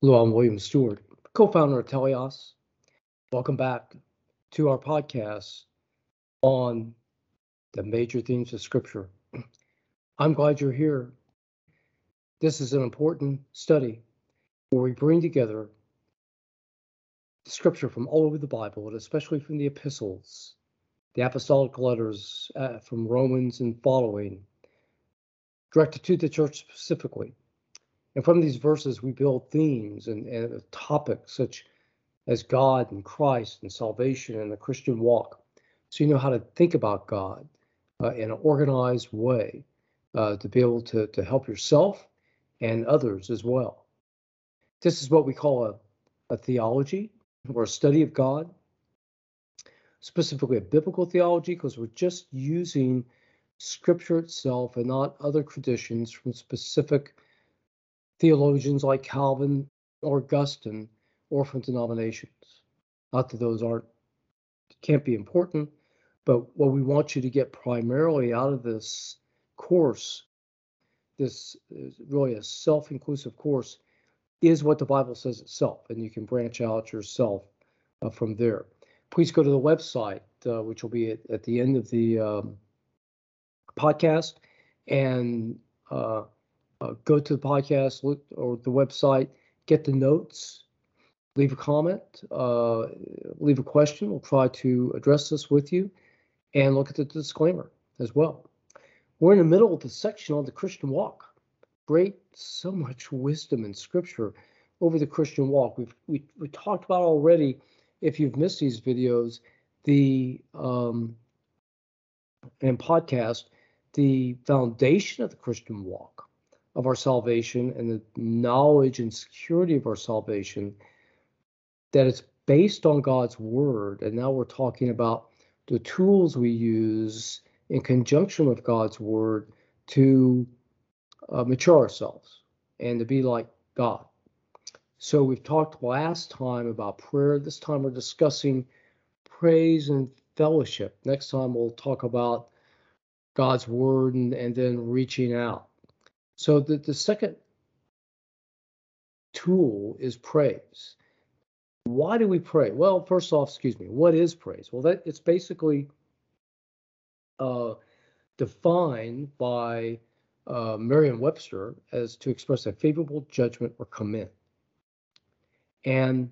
Hello, I'm William Stewart, co founder of Teleios. Welcome back to our podcast on the major themes of Scripture. I'm glad you're here. This is an important study where we bring together Scripture from all over the Bible, and especially from the epistles, the apostolic letters uh, from Romans and following, directed to the church specifically and from these verses, we build themes and, and topics such as God and Christ and salvation and the Christian walk. So you know how to think about God uh, in an organized way uh, to be able to, to help yourself and others as well. This is what we call a, a theology or a study of God, specifically a biblical theology, because we're just using scripture itself and not other traditions from specific theologians like Calvin or Augustine or from denominations. Not that those aren't can't be important, but what we want you to get primarily out of this course, this is really a self-inclusive course, is what the Bible says itself, and you can branch out yourself uh, from there. Please go to the website, uh, which will be at, at, the end of the um, podcast, and uh, uh, go to the podcast look, or the website, get the notes, leave a comment, uh, leave a question. We'll try to address this with you and look at the disclaimer as well. We're in the middle of the section on the Christian walk. Great, so much wisdom in scripture over the Christian walk. We've we, we talked about already, if you've missed these videos, the um, and podcast, the foundation of the Christian walk of our salvation and the knowledge and security of our salvation, that it's based on God's word. And now we're talking about the tools we use in conjunction with God's word to uh, mature ourselves and to be like God. So we've talked last time about prayer. This time we're discussing praise and fellowship. Next time we'll talk about God's word and, and then reaching out. So the, the second tool is praise. Why do we pray? Well, first off, excuse me, what is praise? Well, that it's basically uh, defined by uh, Merriam-Webster as to express a favorable judgment or comment. And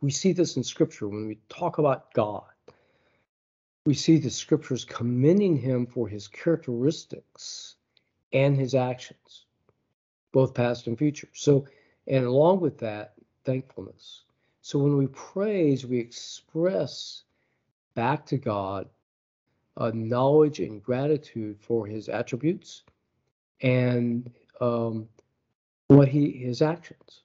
we see this in Scripture when we talk about God. We see the Scriptures commending Him for His characteristics and his actions, both past and future. So, and along with that, thankfulness. So when we praise, we express back to God a knowledge and gratitude for his attributes and um, what he his actions.